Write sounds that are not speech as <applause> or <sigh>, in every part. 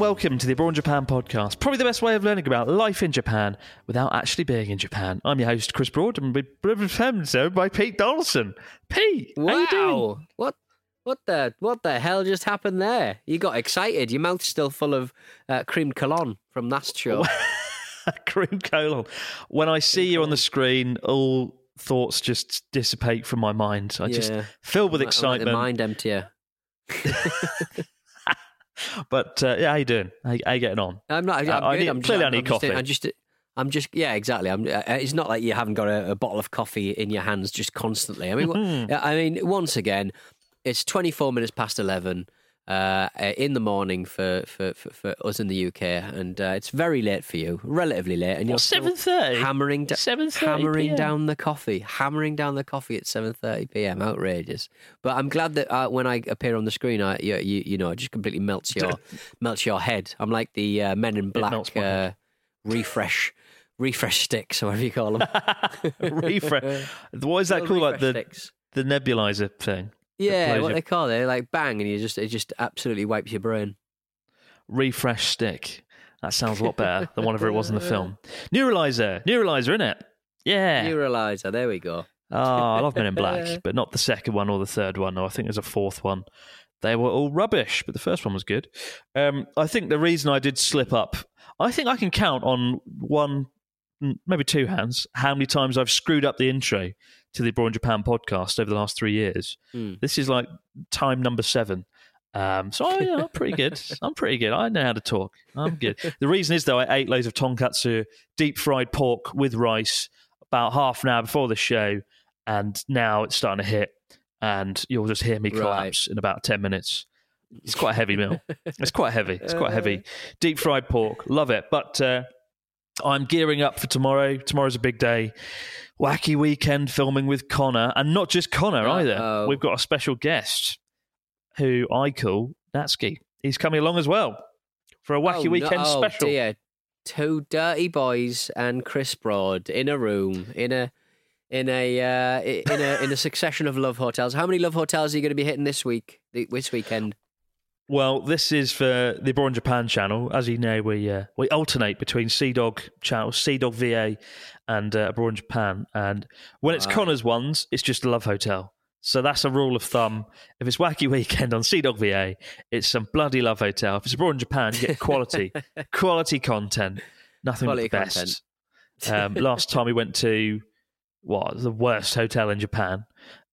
And welcome to the Abroad Japan podcast. Probably the best way of learning about life in Japan without actually being in Japan. I'm your host, Chris Broad, and we're so by Pete Donaldson. Pete, how you doing? What what the what the hell just happened there? You got excited. Your mouth's still full of uh, cream cologne from last show. <laughs> Cream colon. When I see you on the screen, all thoughts just dissipate from my mind. I just Yeah. filled with like excitement. The mind emptier. <laughs> <laughs> But uh, yeah, how you doing? How, how you getting on? I'm not. I'm Uh, I need- I'm clearly I I'm need just, coffee. I'm just. I'm just. Yeah, exactly. I'm. Uh, it's not like you haven't got a, a bottle of coffee in your hands just constantly. I mean, Hmm. I mean, once again, it's 24 minutes past 11 uh, uh, in the morning for, for, for, for us in the UK, and uh, it's very late for you, relatively late, and you're 7:30? hammering, da- 7:30 hammering PM? down the coffee, hammering down the coffee at 7:30 p.m. Outrageous. But I'm glad that uh, when I appear on the screen, I you, you, you know, it just completely melts your <laughs> melts your head. I'm like the uh, Men in Black uh, refresh refresh sticks, or whatever you call them. <laughs> refresh. What is that called? Like the sticks. the nebulizer thing. Yeah, what they call it, like bang, and you just it just absolutely wipes your brain. refresh stick. That sounds a lot better than whatever it was in the <laughs> film. Neuralizer, Neuralizer, in it. Yeah. Neuralizer, there we go. oh, I love Men in Black, <laughs> but not the second one or the third one. Or I think there's a fourth one. They were all rubbish, but the first one was good. Um, I think the reason I did slip up, I think I can count on one, maybe two hands, how many times I've screwed up the intro to the Abroad Japan podcast over the last three years. Hmm. This is like time number seven. Um, so I, I'm pretty good. <laughs> I'm pretty good. I know how to talk. I'm good. The reason is though, I ate loads of tonkatsu, deep fried pork with rice, about half an hour before the show, and now it's starting to hit, and you'll just hear me Right. collapse in about ten minutes. It's quite a heavy meal. <laughs> It's quite heavy. It's quite heavy. Deep fried pork, love it. But uh, I'm gearing up for tomorrow. Tomorrow's a big day. Wacky weekend filming with Connor, and not just Connor either. Uh-oh. We've got a special guest who I call Natsuki. He's coming along as well for a wacky Oh, no- weekend oh, special. Dear. Two dirty boys and Chris Broad in a room in a in a uh, in a in a succession of love hotels. How many love hotels are you going to be hitting this week? This weekend? Well, this is for the Abroad in Japan channel. As you know, we uh, we alternate between CDawg channel, CDawgVA, and uh, Abroad Japan. And when it's. Connor's ones, it's just love hotel. So that's a rule of thumb. If it's Wacky Weekend on CDawgVA, it's some bloody love hotel. If it's Abroad in Japan, you get quality, <laughs> quality content. Nothing Quality but the best. Um, <laughs> last time we went to what the worst hotel in Japan,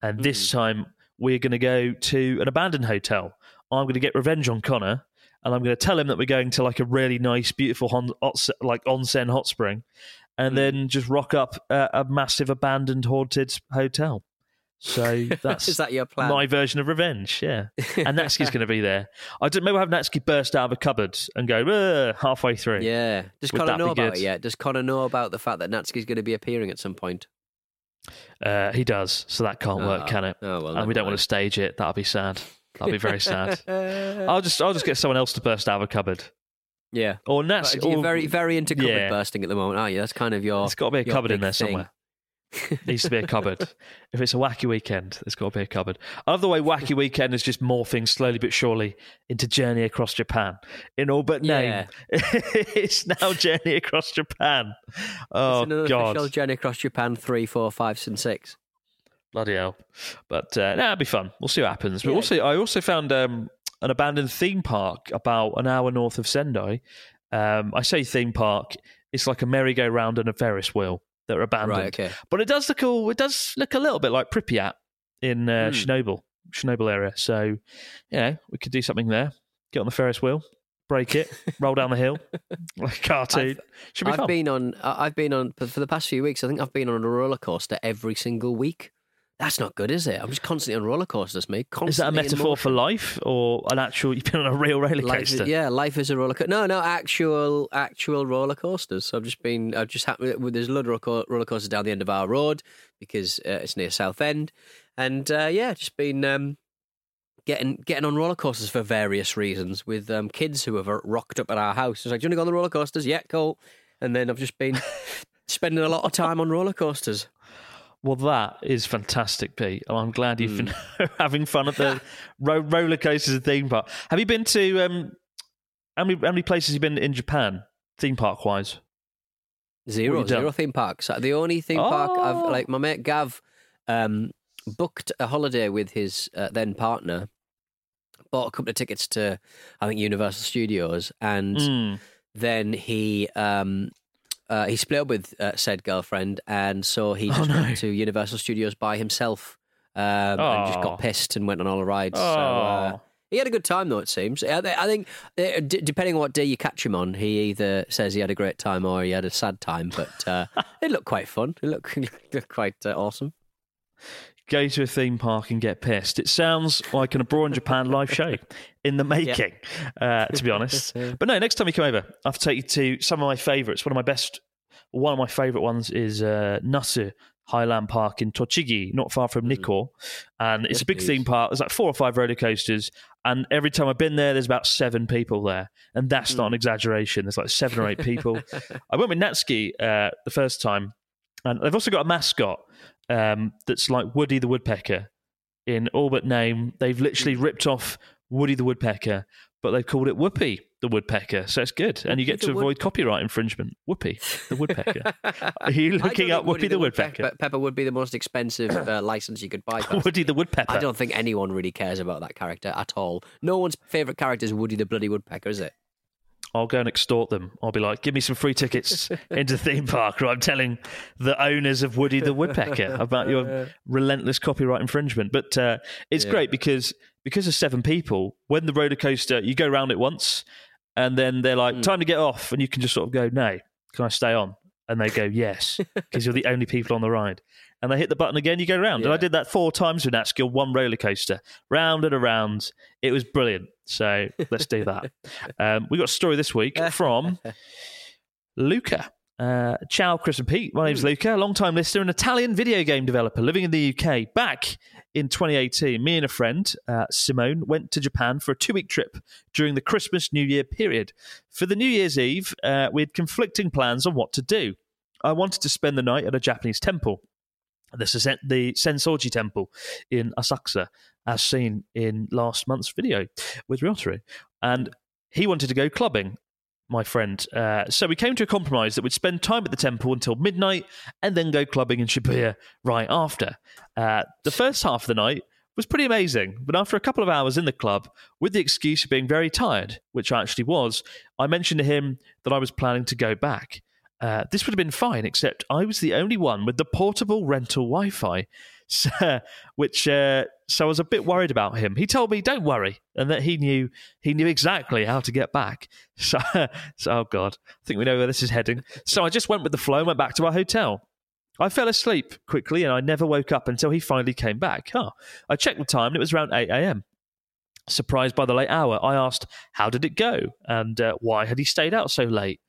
and this Hmm. time we're going to go to an abandoned hotel. I'm going to get revenge on Connor, and I'm going to tell him that we're going to like a really nice, beautiful hon- hot, like onsen hot spring, and Hmm. then just rock up a, a massive abandoned haunted hotel. So <laughs> that's Is that your plan? my version of revenge, yeah. And Natsuki's going to be there. I don't maybe we'll have Natsuki burst out of a cupboard and go halfway through. Yeah. Does Would Connor know about good? it yet? Does Connor know about the fact that Natsuki's going to be appearing at some point? Uh, he does, so that can't work, Oh. can it? Oh, well, and we don't want to stage it. That'll be sad. That'll be very sad. <laughs> I'll just, I'll just get someone else to burst out of a cupboard, Yeah. or Nats. But you're or- very, very into cupboard yeah. bursting at the moment, are you? That's kind of your. It's got to be a cupboard in there thing. somewhere. <laughs> needs to be a cupboard. if it's a wacky weekend, there's got to be a cupboard. I love the way wacky weekend is just morphing slowly but surely into Journey Across Japan. In all but name, Yeah. <laughs> it's now Journey Across Japan. Oh it's God, official journey across Japan three, four, five, and six. Bloody hell! But uh, nah, it'll be fun. We'll see what happens. But Yeah. also, I also found um, an abandoned theme park about an hour north of Sendai. Um, I say theme park. It's like a merry-go-round and a Ferris wheel that are abandoned. Right, okay. But it does look all. It does look a little bit like Pripyat in uh, Hmm. Chernobyl, Chernobyl area. So, you know, we could do something there. Get on the Ferris wheel, break it, roll down the hill <laughs> like a cartoon. Should be I've fun. been on. I've been on for the past few weeks. I think I've been on a roller coaster every single week. That's not good, is it? I'm just constantly on roller coasters, mate. Constantly Is that a metaphor for life or an actual? You've been on a real roller Life coaster. is, yeah, life is a roller coaster. No, no, actual, actual roller coasters. So I've just been, I've just had, there's a load of roller coasters down the end of our road because uh, it's near Southend, and uh, yeah, just been um, getting getting on roller coasters for various reasons with um, kids who have rocked up at our house. It's like, do you want to go on the roller coasters? Yeah, cool. And then I've just been <laughs> spending a lot of time on roller coasters. Well, that is fantastic, Pete. And I'm glad you've been Hmm. <laughs> having fun at the <laughs> ro- roller coasters and theme park. Have you been to um, how many how many places have you been in Japan, theme park wise? Zero, zero theme parks. The only theme park Oh. I've like my mate Gav um, booked a holiday with his uh, then partner, bought a couple of tickets to I think Universal Studios, and Mm. then he um, uh, he split up with uh, said girlfriend, and so he Oh, no. went to Universal Studios by himself. Um, and just Oh. got pissed and went on all the rides. So, uh, Oh. he had a good time, though. It seems. I I think, uh, d- depending on what day you catch him on, he either says he had a great time or he had a sad time. But uh, <laughs> it looked quite fun. It looked, <laughs> it looked quite uh, awesome. Go to a theme park and get pissed. It sounds like an Abroad in Japan live show in the making, uh, to be honest. <laughs> But no, next time you come over, I have to take you to some of my favourites. One of my best, one of my favourite ones is uh, Nasu Highland Park in Tochigi, not far from Nikko. And it's Yes, a big please. theme park. There's like four or five roller coasters. And every time I've been there, there's about seven people there. And that's not an exaggeration. There's like seven or eight people. <laughs> I went with Natsuki uh, the first time. And they've also got a mascot um, that's like Woody the Woodpecker in all but name. They've literally ripped off Woody the Woodpecker, but they've called it Whoopi the Woodpecker. So it's good. And you get to the avoid Wood- copyright infringement. Whoopi the Woodpecker. <laughs> Are you looking up Whoopi the Woodpecker? Pepper, Pepper would be the most expensive uh, <coughs> license you could buy. Woody the Woodpecker. I don't think anyone really cares about that character at all. No one's favourite character is Woody the Bloody Woodpecker, is it? I'll go and extort them. I'll be like, give me some free tickets <laughs> into the theme park, or I'm telling the owners of Woody the Woodpecker <laughs> about your relentless copyright infringement. But uh, it's great because because of seven people, when the roller coaster, you go around it once, and then they're like, time to get off, and you can just sort of go, no, can I stay on? And they go, yes, <laughs> because you're the only people on the ride. And they hit the button again, you go round. And I did that four times with that skill, one roller coaster, round and around. It was brilliant. So let's do that. um, we got a story this week <laughs> from Luca. Uh, ciao, Chris and Pete. My name's Luca, long time listener, an Italian video game developer living in the UK. Back in 2018, me and a friend, uh, Simone, went to Japan for a two week trip during the Christmas New Year period. For the New Year's Eve, uh, we had conflicting plans on what to do. I wanted to spend the night at a Japanese temple, the, the Sensoji Temple in Asakusa, as seen in last month's video with Ryotaro. And he wanted to go clubbing my friend. Uh, so we came to a compromise that we'd spend time at the temple until midnight and then go clubbing in Shibuya right after. Uh, the first half of the night was pretty amazing, but after a couple of hours in the club, with the excuse of being very tired, which I actually was, I mentioned to him that I was planning to go back. Uh, this would have been fine, except I was the only one with the portable rental Wi Fi. <laughs> So, which uh, so I was a bit worried about him. He told me, "Don't worry," and that he knew he knew exactly how to get back. <laughs> So, so oh god, I think we know where this is heading. So I just went with the flow and went back to our hotel. I fell asleep quickly and I never woke up until he finally came back. Huh. I checked the time and it was around 8 a.m. Surprised by the late hour, I asked, How did it go? And uh, why had he stayed out so late?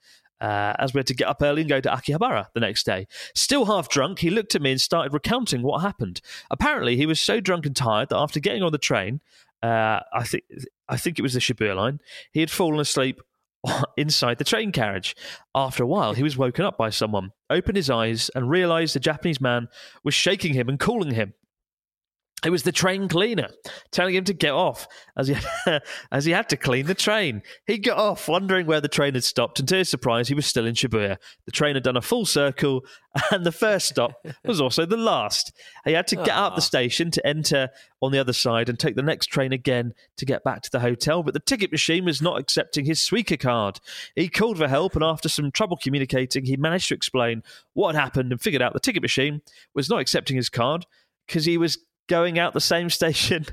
Uh, as we had to get up early and go to Akihabara the next day. Still half drunk, he looked at me and started recounting what happened. Apparently, he was so drunk and tired that after getting on the train, uh, I think I think it was the Shibuya line, he had fallen asleep <laughs> inside the train carriage. After a while, he was woken up by someone, opened his eyes, and realized the Japanese man was shaking him and calling him. It was the train cleaner telling him to get off as he had, <laughs> as he had to clean the train. He got off, wondering where the train had stopped, and to his surprise, he was still in Shibuya. The train had done a full circle, <laughs> and the first stop was also the last. He had to get out of the ah. station to enter on the other side and take the next train again to get back to the hotel, but the ticket machine was not accepting his Suica card. He called for help, and after some trouble communicating, he managed to explain what had happened and figured out the ticket machine was not accepting his card because he was going out the same <laughs> station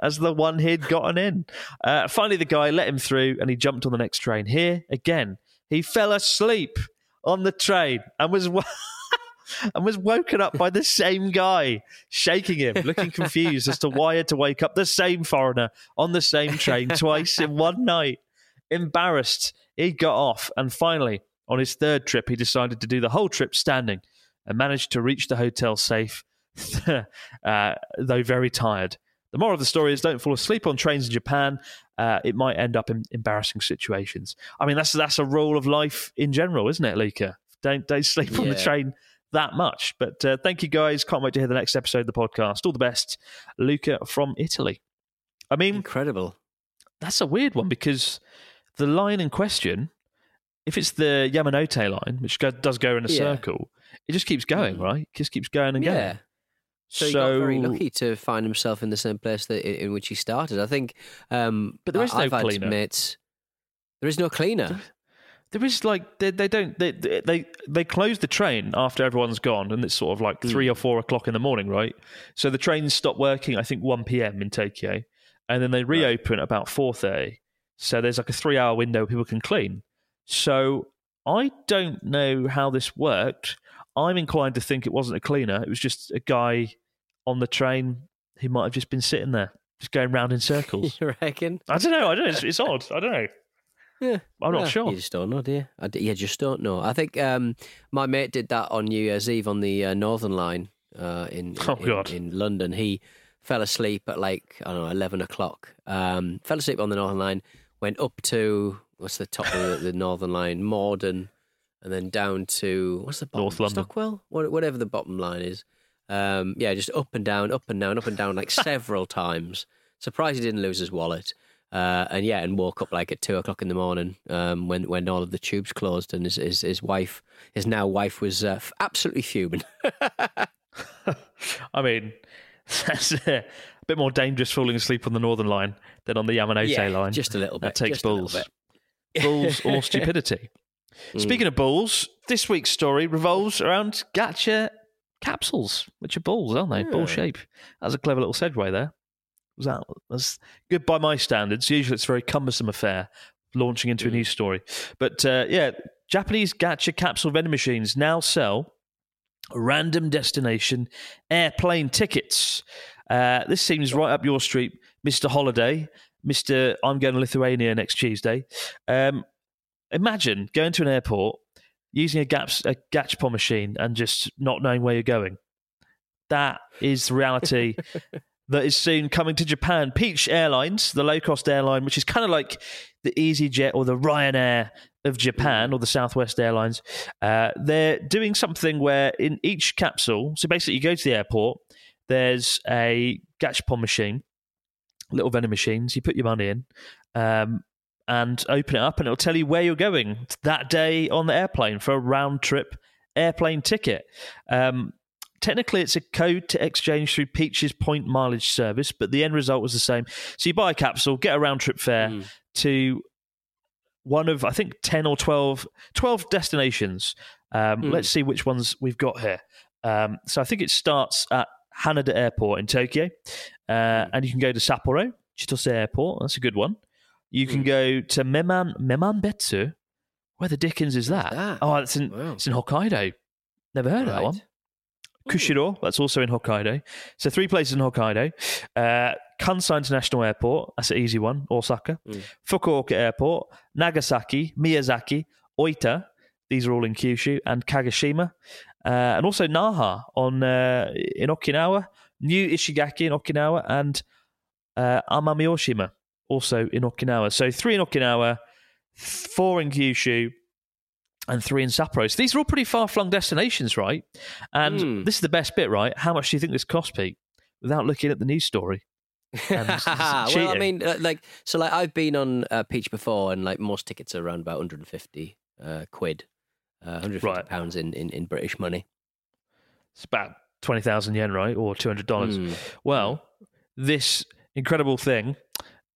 as the one he'd gotten in. Uh, finally, the guy let him through and he jumped on the next train. Here, again, he fell asleep on the train and was. <laughs> and was woken up by the same guy, shaking him, looking confused as to why he had to wake up the same foreigner on the same train twice in one night. Embarrassed, he got off, and finally, on his third trip, he decided to do the whole trip standing and managed to reach the hotel safe <laughs> uh, though very tired. The moral of the story is don't fall asleep on trains in Japan. Uh, it might end up in embarrassing situations. I mean, that's that's a rule of life in general, isn't it, Lika? Don't don't sleep on the train that much. But uh, thank you guys. Can't wait to hear the next episode of the podcast. All the best, Luca from Italy. I mean, Incredible. that's a weird one because the line in question, if it's the Yamanote line, which go, does go in a Yeah. circle, it just keeps going, Mm. right? It just keeps going and Yeah. going. So he got very lucky to find himself in the same place that in, in which he started. I think. Um, But there is I- no I've cleaner. Mates, there is no cleaner. There is like they, they don't they, they they close the train after everyone's gone, and it's sort of like three or four o'clock in the morning, right? So the trains stop working. I think one p.m. in Tokyo, and then they reopen at about four thirty. So there's like a three-hour window people can clean. So I don't know how this worked. I'm inclined to think it wasn't a cleaner. It was just a guy on the train he might have just been sitting there, just going round in <laughs> circles. you reckon? I don't know. I don't know. It's, it's odd. I don't know. Yeah, I'm not sure. You just don't know, do you? I d- you just don't know. I think um, my mate did that on New Year's Eve on the uh, Northern Line uh, in, Oh, in, God. in London. He fell asleep at like I don't know eleven o'clock. Um, fell asleep on the Northern Line. Went up to what's the top of the, the Northern Line, Morden, and then down to what's the bottom? North London. Stockwell, What- whatever the bottom line is. Um, yeah, just up and down, up and down, up and down, like <laughs> several times. Surprised he didn't lose his wallet. Uh, and yeah, and woke up like at two o'clock in the morning um, when when all of the tubes closed, and his his, his wife, his now wife, was uh, absolutely fuming. <laughs> I mean, that's a bit more dangerous falling asleep on the Northern Line than on the Yamanote Yeah, line. just a little bit. That takes just a little balls. Balls or <laughs> stupidity. Mm. Speaking of balls, this week's story revolves around gacha capsules, which are balls, aren't they? Ball shape. That's a clever little segue there. Was that was good by my standards? Usually, it's a very cumbersome affair launching into a Mm. news story. But uh, yeah, Japanese gacha capsule vending machines now sell random destination airplane tickets. Uh, this seems right up your street, Mr. Holiday, Mr. I'm going to Lithuania next Tuesday. Um, imagine going to an airport using a, gaps, a Gachapon machine and just not knowing where you're going. That is the reality <laughs> that is soon coming to Japan. Peach Airlines, the low cost airline, which is kind of like the EasyJet or the Ryanair of Japan or the Southwest Airlines, uh, they're doing something where in each capsule, so basically you go to the airport, there's a Gachapon machine, little vending machines, you put your money in. Um, and open it up, and it'll tell you where you're going that day on the airplane for a round trip airplane ticket. Um, technically, it's a code to exchange through Peach's point mileage service, but the end result was the same. So you buy a capsule, get a round trip fare Mm. to one of, I think, 10 or 12, 12 destinations. Um, Mm. Let's see which ones we've got here. Um, so I think it starts at Haneda Airport in Tokyo, uh, and you can go to Sapporo, Chitose Airport. That's a good one. You can Mm. go to Meman Memanbetsu. Where the dickens is that? that? Oh, it's in Wow. it's in Hokkaido. Never heard of that one. Kushiro, that's also in Hokkaido. So three places in Hokkaido. Uh, Kansai International Airport, that's an easy one, Osaka. Mm. Fukuoka Airport, Nagasaki, Miyazaki, Oita, these are all in Kyushu, and Kagoshima. Uh, and also Naha on uh, in Okinawa, New Ishigaki in Okinawa, and uh, Amami Oshima also in Okinawa. So three in Okinawa, four in Kyushu, and three in Sapporo. So these are all pretty far flung destinations, right? And Hmm. this is the best bit, right? How much do you think this cost, Pete? Without looking at the news story. It's <laughs> well, I mean, uh, like, so like I've been on uh, Peach before, and like most tickets are around about 150 uh, quid, uh, 150 Right. pounds in, in, in British money. It's about 20,000 yen, right? Or $200. Hmm. Well, this incredible thing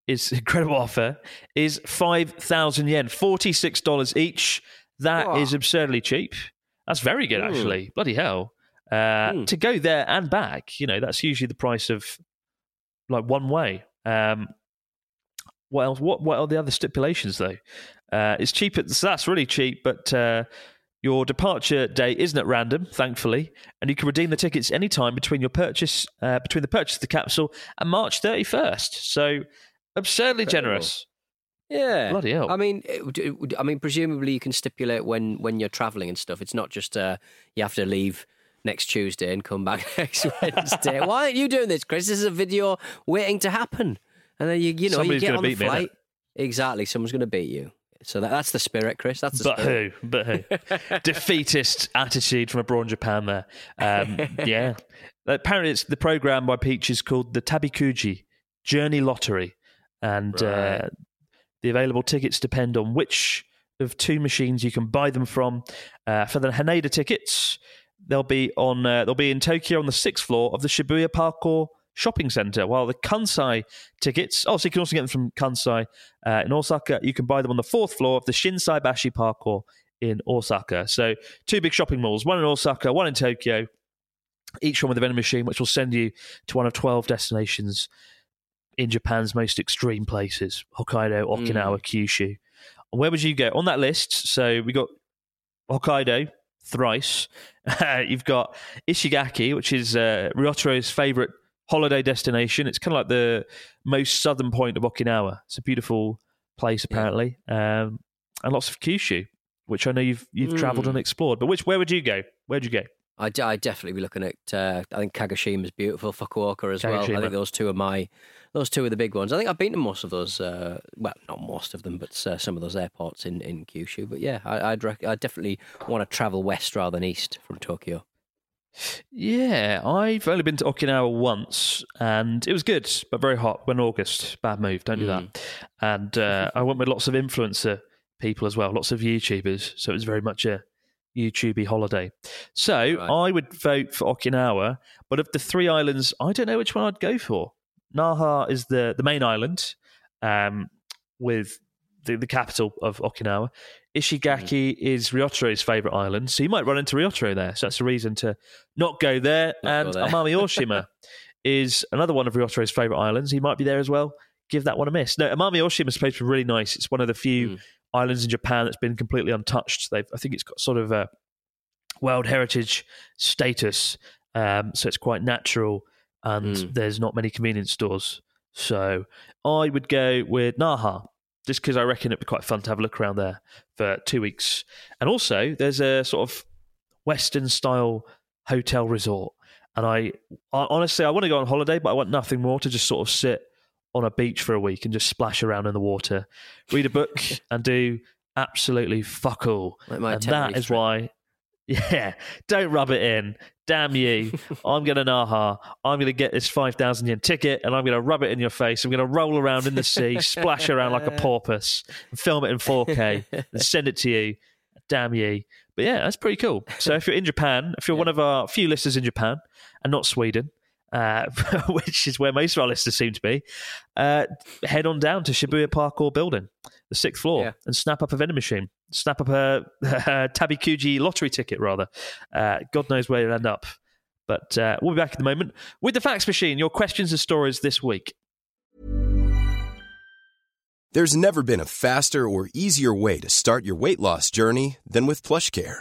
is <laughs> incredible offer is 5,000 yen, $46 each. That is Wow. absurdly cheap. That's very good, Mm. actually. Bloody hell. Uh, Mm. To go there and back, you know, that's usually the price of like one way. Um, what else? What, what are the other stipulations, though? Uh, it's cheap. At, so that's really cheap, but uh, your departure date isn't at random, thankfully, and you can redeem the tickets anytime between your purchase, uh, between the purchase of the capsule and March 31st. So absurdly Incredible. generous. Yeah, Bloody hell. I mean, it it I mean, presumably you can stipulate when when you're traveling and stuff. It's not just uh, you have to leave next Tuesday and come back <laughs> next Wednesday. Why aren't you doing this, Chris? This is a video waiting to happen, and then you you know Somebody's you get on the me, flight. exactly, someone's going to beat you. So that, that's the spirit, Chris. That's the But spirit. who? But who? <laughs> Defeatist attitude from abroad in Japan there. Um, yeah. Apparently, it's the program by Peach is called the Tabikuji Journey Lottery. And uh, the available tickets depend on which of two machines you can buy them from. Uh, for the Haneda tickets, they'll be on. Uh, they'll be in Tokyo on the sixth floor of the Shibuya Parco shopping center. While the Kansai tickets, oh, so you can also get them from Kansai uh, in Osaka. You can buy them on the fourth floor of the Shinsaibashi Parco in Osaka. So two big shopping malls, one in Osaka, one in Tokyo. Each one with a vending machine, which will send you to one of twelve destinations in Japan's most extreme places: Hokkaido, Okinawa, Kyushu. Where would you go on that list? So we got Hokkaido thrice. <laughs> You've got Ishigaki, which is uh, Ryotaro's favorite holiday destination. It's kind of like the most southern point of Okinawa. It's a beautiful place, apparently, um, and lots of Kyushu, which I know you've you've travelled Mm. and explored. But which where would you go? Where'd you go? I'd, I'd definitely be looking at. Uh, I think Kagoshima is beautiful, Fukuoka as well. I think those two are my, those two are the big ones. I think I've been to most of those. Uh, well, not most of them, but uh, some of those airports in, in Kyushu. But yeah, I, I'd rec- I definitely want to travel west rather than east from Tokyo. Yeah, I've only been to Okinawa once, and it was good, but very hot. When August, bad move. Don't do that. And uh, I went with lots of influencer people as well, lots of YouTubers. So it was very much a YouTubey holiday. So Right. I would vote for Okinawa, but of the three islands, I don't know which one I'd go for. Naha is the the main island, um, with the, the capital of Okinawa. Ishigaki is Ryotaro's favourite island, so you might run into Ryotaro there. So that's a reason to not go there. Not and go there. Amami <laughs> Oshima is another one of Ryotaro's favourite islands. He might be there as well. Give that one a miss. No, Amami Oshima is supposed to be really nice. It's one of the few Mm. Islands in Japan that's been completely untouched. They've, I think it's got sort of a World Heritage status, um, so it's quite natural, and Mm. there's not many convenience stores. So I would go with Naha, just because I reckon it'd be quite fun to have a look around there for two weeks. And also, there's a sort of Western style hotel resort, and I, I honestly I want to go on holiday, but I want nothing more to just sort of sit on a beach for a week and just splash around in the water, read a book, <laughs> and do absolutely fuck all. Like and that is why, <laughs> yeah, don't rub it in. Damn you. <laughs> I'm going to Naha. I'm going to get this 5,000 yen ticket and I'm going to rub it in your face. I'm going to roll around in the sea, splash around like a porpoise, and film it in 4K and send it to you. Damn you. But yeah, that's pretty cool. So if you're in Japan, if you're one of our few listeners in Japan and not Sweden, uh, <laughs> which is where most of our listeners seem to be, uh, head on down to Shibuya Parco building, the sixth floor, Yeah. and snap up a vending machine. Snap up a, <laughs> a Tabikuji lottery ticket, rather. Uh, God knows where you'll end up. But uh, we'll be back in a moment with the fax machine. Your questions and stories this week. There's never been a faster or easier way to start your weight loss journey than with PlushCare.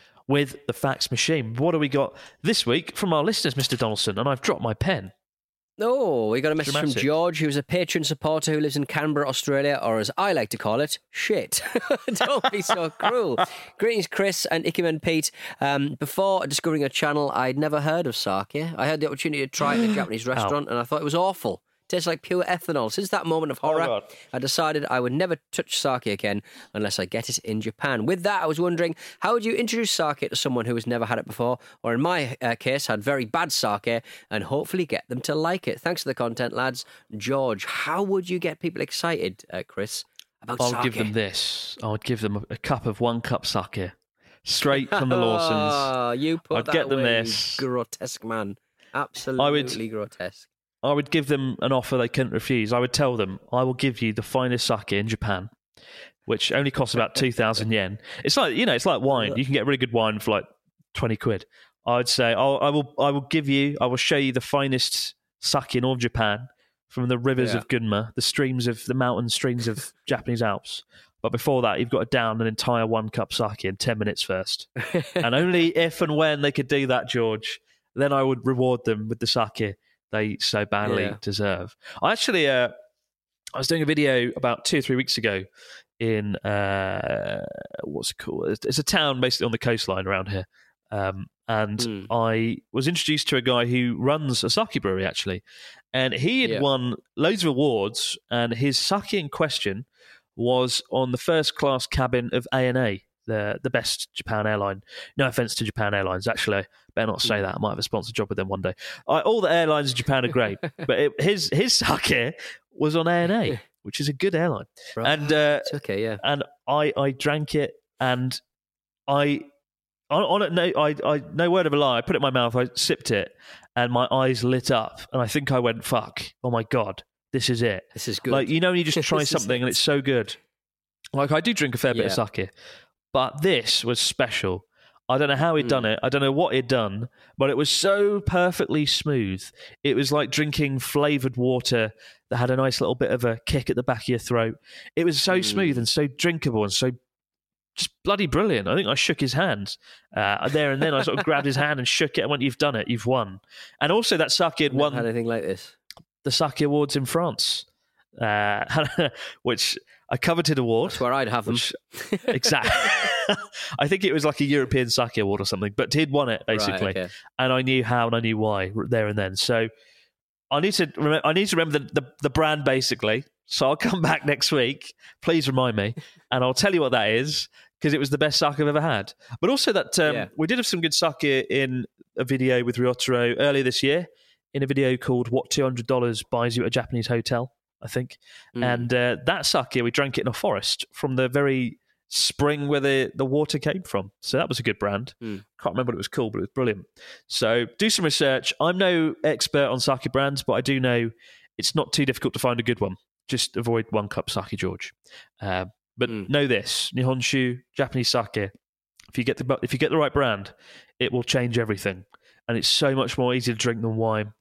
with the fax machine. What do we got this week from our listeners, Mr. Donaldson? And I've dropped my pen. Oh, we got a message Dramatic. from George, who's a patron supporter who lives in Canberra, Australia, or as I like to call it, shit. <laughs> Don't be so <laughs> cruel. Greetings, Chris and Ikemen Pete. Um, before discovering your channel, I'd never heard of sake. I had the opportunity to try it at a <gasps> Japanese restaurant, and I thought it was awful. Tastes like pure ethanol. Since that moment of horror, God. I decided I would never touch sake again unless I get it in Japan. With that, I was wondering how would you introduce sake to someone who has never had it before, or in my uh, case, had very bad sake, and hopefully get them to like it. Thanks for the content, lads. George, how would you get people excited, uh, Chris, about I'll sake? give them this. I would give them a, a cup of one cup sake, straight from the <laughs> Lawsons. Oh, you put I'd that get them away, this. grotesque man. Absolutely i grotesque. I would give them an offer they couldn't refuse. I would tell them, I will give you the finest sake in Japan, which only costs about 2,000 <laughs> yen. It's like, you know, it's like wine. You can get really good wine for like 20 quid. I'd say, I'll, I will I will give you, I will show you the finest sake in all of Japan from the rivers Yeah. of Gunma, the streams of the mountain streams of <laughs> Japanese Alps. But before that, you've got to down an entire one cup sake in 10 minutes first. <laughs> and only if and when they could do that, George, then I would reward them with the sake they so badly Yeah. deserve. I actually, uh, I was doing a video about two or three weeks ago in uh, what's it called? It's- a town basically on the coastline around here. Um, and Hmm. I was introduced to a guy who runs a sake brewery actually, and he had Yeah. won loads of awards. And his sake in question was on the first class cabin of ANA, the the best Japan airline. No offense to Japan Airlines, actually, I better not say that. I might have a sponsored job with them one day. I, all the airlines in Japan are great, <laughs> but it, his his sake was on ANA, which is a good airline. And uh, It's okay, yeah. and I I drank it and I on, on it no I I no word of a lie I put it in my mouth I sipped it and my eyes lit up and I think I went fuck oh my god this is it This is good. like you know when you just <laughs> try something it. and it's so good like I do drink a fair bit of sake but this was special I don't know how he'd Hmm. done it. I don't know what he'd done, but it was so perfectly smooth. It was like drinking flavored water that had a nice little bit of a kick at the back of your throat. It was so Hmm. smooth and so drinkable and so just bloody brilliant. I think I shook his hand uh, there and then. I sort of grabbed his hand and shook it and went, "You've done it. You've won." And also that sake had won anything like this. the sake awards in France, uh, <laughs> which a coveted award. That's where I'd have them. which- exactly. <laughs> I think it was like a European sake award or something, but he'd won it basically, okay. and I knew how and I knew why there and then. So I need to remember. I need to remember the, the, the brand basically. So I'll come <laughs> back next week. Please remind me, and I'll tell you what that is because it was the best sake I've ever had. But also that um, Yeah. we did have some good sake in a video with Ryotaro earlier this year in a video called "What Two Hundred Dollars Buys You at a Japanese Hotel." I think, Mm. and uh, that sake we drank it in a forest from the very spring where the, the water came from. So that was a good brand. Mm. Can't remember what it was called, but it was brilliant. So do some research. I'm no expert on sake brands, but I do know it's not too difficult to find a good one. Just avoid one cup sake, George. Uh, but Mm. know this: Nihonshu, Japanese sake. If you get the if you get the right brand, it will change everything, and it's so much more easy to drink than wine.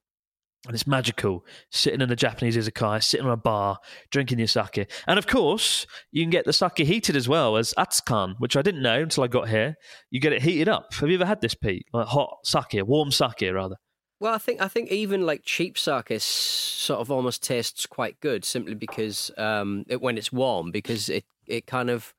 And it's magical sitting in a Japanese izakaya, sitting on a bar, drinking your sake. And of course, you can get the sake heated as well as atsukan, which I didn't know until I got here. You get it heated up. Have you ever had this, Pete? Like hot sake, warm sake, rather. Well, I think I think even like cheap sake sort of almost tastes quite good simply because um, it, when it's warm because it, it kind of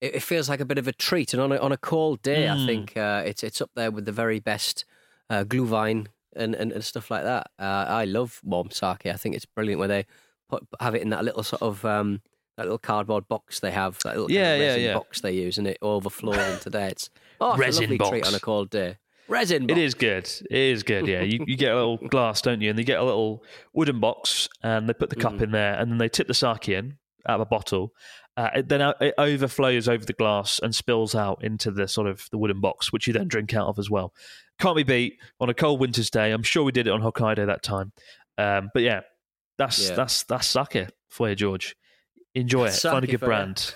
it, it feels like a bit of a treat and on a, on a cold day I Mm. think uh, it's it's up there with the very best uh, glühwein and, and, and stuff like that. Uh, I love warm sake. I think it's brilliant where they put have it in that little sort of um, that little cardboard box they have that little kind Yeah, of yeah, resin yeah. box they use and it overflows into there. It's <laughs> oh, it's Resin a lovely treat box. on a cold day. Resin. It box. is good. It is good. Yeah, you, you get a little glass, don't you? And they get a little wooden box, and they put the cup in there, and then they tip the sake in out of a bottle. Uh, it, then it overflows over the glass and spills out into the sort of the wooden box, which you then drink out of as well. Can't be beat on a cold winter's day. I'm sure we did it on Hokkaido that time. Um, but yeah, that's Yeah. that's that's sake for you, George. Enjoy it. Find a good brand.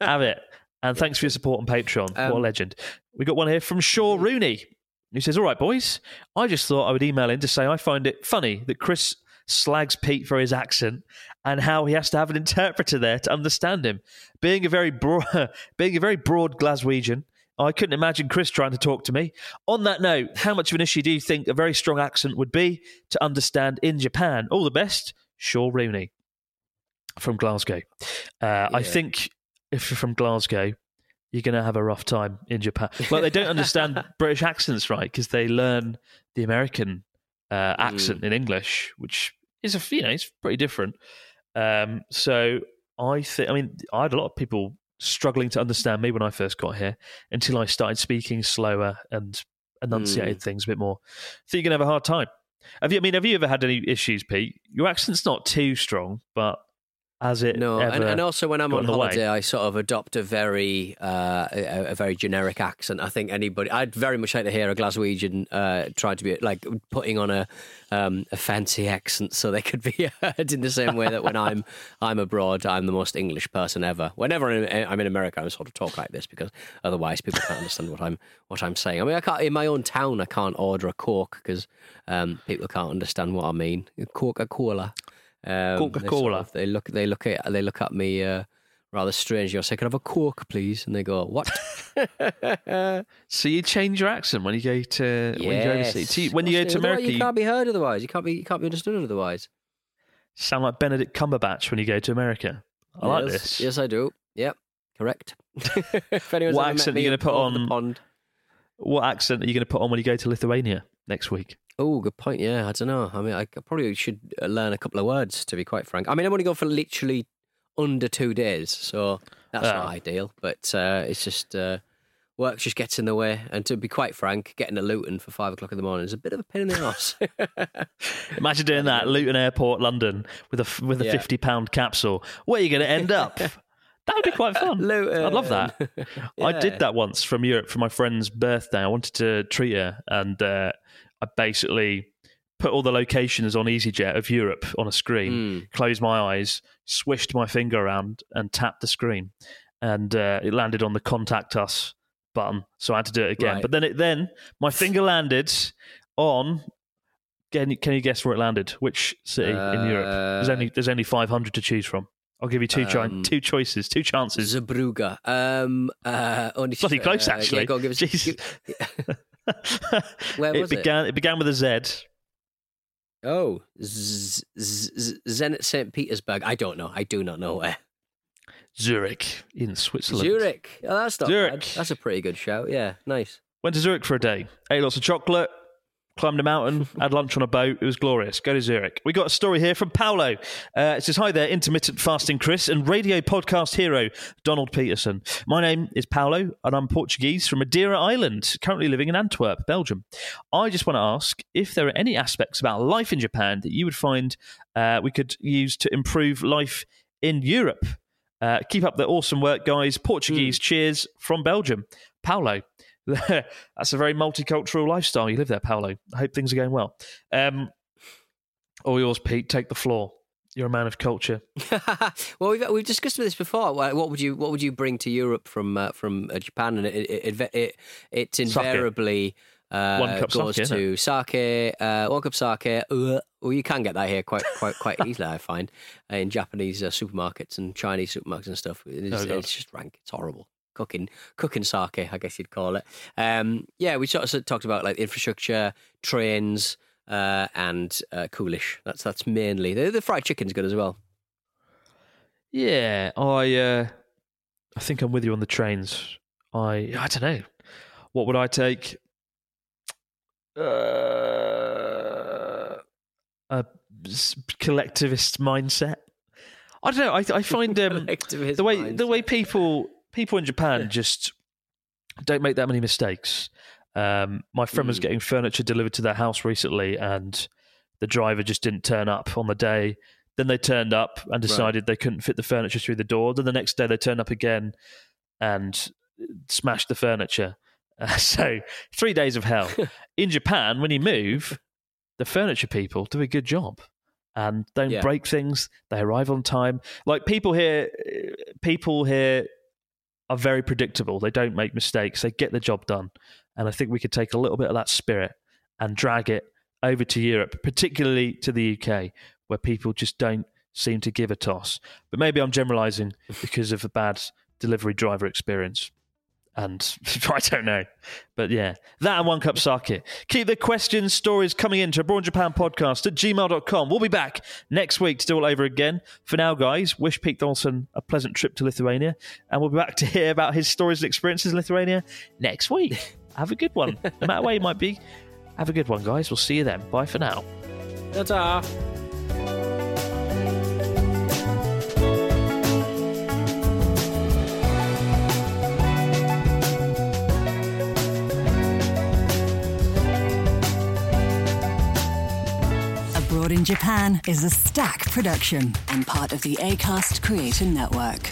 Have it. And <laughs> thanks for your support on Patreon. what a Um, legend. We got one here from Shaw Rooney. He says, All right, boys, I just thought I would email in to say I find it funny that Chris slags Pete for his accent and how he has to have an interpreter there to understand him. Being a very broad, <laughs> being a very broad Glaswegian, I couldn't imagine Chris trying to talk to me. On that note, how much of an issue do you think a very strong accent would be to understand in Japan? All the best, Shaw Rooney from Glasgow. Uh, I think if you're from Glasgow, you're going to have a rough time in Japan. Like they don't understand <laughs> British accents, right? Because they learn the American uh, accent in English, which is a you know it's pretty different. Um, so I think I mean I had a lot of people struggling to understand me when I first got here until I started speaking slower and enunciated hmm. things a bit more. Think you're gonna have a hard time. Have you? I mean, have you ever had any issues, Pete? Your accent's not too strong, but has it? No, ever and, and also when I'm on way? holiday, I sort of adopt a very uh, a, a very generic accent. I think anybody, I'd very much like to hear a Glaswegian uh, try to be like putting on a um, a fancy accent so they could be <laughs> heard in the same way that when I'm I'm abroad, I'm the most English person ever. Whenever I'm I'm in America, I sort of talk like this because otherwise people can't understand what I'm what I'm saying. I mean, I can't in my own town, I can't order a coke because um, people can't understand what I mean. Coca Cola. Um, they sort Coca-Cola. of- They, look. They look at. They look at me uh, rather strangely. I say, "Can I have a coke, please?" And they go, "What?" <laughs> So you change your accent when you go to when you go overseas. You- when you go to America, you can't be heard otherwise. You can't be. You can't be understood otherwise. sound like Benedict Cumberbatch when you go to America. I like this. Yes, I do. Yep, correct. <laughs> if anyone's What accent are you gonna put over the on- Pond. What accent are you going to put on when you go to Lithuania next week? Oh, good point. Yeah, I don't know. I mean, I probably should uh, learn a couple of words to be quite frank. I mean, I'm only going for literally under two days, so that's not Oh. ideal. But uh, it's just uh, work just gets in the way. And to be quite frank, getting to Luton for five o'clock in the morning is a bit of a pain in the ass. <laughs> Imagine doing that, <laughs> Luton Airport, London, with a with a Yeah. fifty pound capsule. Where are you going to end up? <laughs> that would be quite fun. Luton. I'd love that. I did that once from Europe for my friend's birthday. I wanted to treat her, and uh, I basically put all the locations on EasyJet of Europe on a screen, Mm. closed my eyes, swished my finger around, and tapped the screen, and uh, it landed on the contact us button. So I had to do it again. Right. But then it then my finger landed on. Can you, can you guess where it landed? Which city in Europe? There's Uh, only there's only 500 to choose from. I'll give you two chi- Um, two choices, two chances. Zabruga. Um, uh, only Bloody close, uh, actually. Yeah, go on, give us. Give- <laughs> Where it was it? began. It? began with a Z. oh, Z- Z- Z- Zenit St. Petersburg. I don't know. I do not know where. Zurich in Switzerland. Zurich. Oh, that's not Zurich. bad. That's a pretty good shout. Yeah, nice. Went to Zurich for a day. Ate lots of chocolate. Climbed a mountain, <laughs> had lunch on a boat. It was glorious. Go to Zurich. We got a story here from Paolo. Uh, it says, Hi there, intermittent fasting Chris and radio podcast hero Donald Peterson. My name is Paolo and I'm Portuguese from Madeira Island, currently living in Antwerp, Belgium. I just want to ask if there are any aspects about life in Japan that you would find uh, we could use to improve life in Europe. Uh, keep up the awesome work, guys. Portuguese cheers from Belgium. Paolo. <laughs> That's a very multicultural lifestyle you live there, Paolo. I hope things are going well. Um, all yours, Pete. Take the floor. You're a man of culture. <laughs> well, we've we've discussed this before. What what would you what would you bring to Europe from uh, from uh, Japan? And it it, it, it it's invariably uh, One cup Ozeki, to sake, uh, one cup sake. Uh, well, you can get that here quite quite quite <laughs> easily. I find in Japanese uh, supermarkets and Chinese supermarkets and stuff. It's, Oh, it's just rank. It's horrible. Cooking, cooking sake, I guess you'd call it. Um, yeah, we sort of talked about like infrastructure, trains, uh, and uh, coolish. That's that's mainly the, the fried chicken's good as well. Yeah, I uh, I think I'm with you on the trains. I I don't know. What would I take? Uh, a collectivist mindset. I don't know. I I find um, <laughs> the way the way people people in Japan just don't make that many mistakes. Um, my friend was Mm. getting furniture delivered to their house recently, and the driver just didn't turn up on the day. Then they turned up and decided they couldn't fit the furniture through the door. Then the next day they turned up again and smashed the furniture. Uh, <laughs> so three days of hell. <laughs> in Japan, when you move, the furniture people do a good job and don't Yeah. break things. They arrive on time. Like people here, people here are very predictable. They don't make mistakes. They get the job done. And I think we could take a little bit of that spirit and drag it over to Europe, particularly to the UK, where people just don't seem to give a toss. But maybe I'm generalizing because of a bad delivery driver experience. And <laughs> I don't know. But yeah, that and one cup sake. Keep the questions, stories coming in to Abroad Japan podcast at gmail.com. We'll be back next week to do all over again. For now, guys, wish Pete Dawson a pleasant trip to Lithuania. And we'll be back <laughs> to hear about his stories and experiences in Lithuania next week. <laughs> Have a good one. No matter where you might be, have a good one, guys. We'll see you then. Bye for now. Ta-ta. Abroad in Japan is a Stak production and part of the ACAST Creator Network.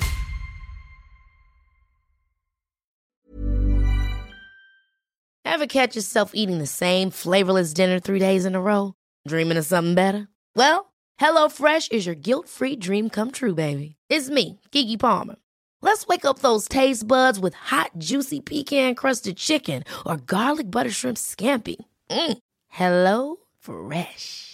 Ever catch yourself eating the same flavorless dinner three days in a row? Dreaming of something better? Well, HelloFresh is your guilt free dream come true, baby. It's me, Keke Palmer. Let's wake up those taste buds with hot, juicy pecan crusted chicken or garlic butter shrimp scampi. Mm. Hello Fresh.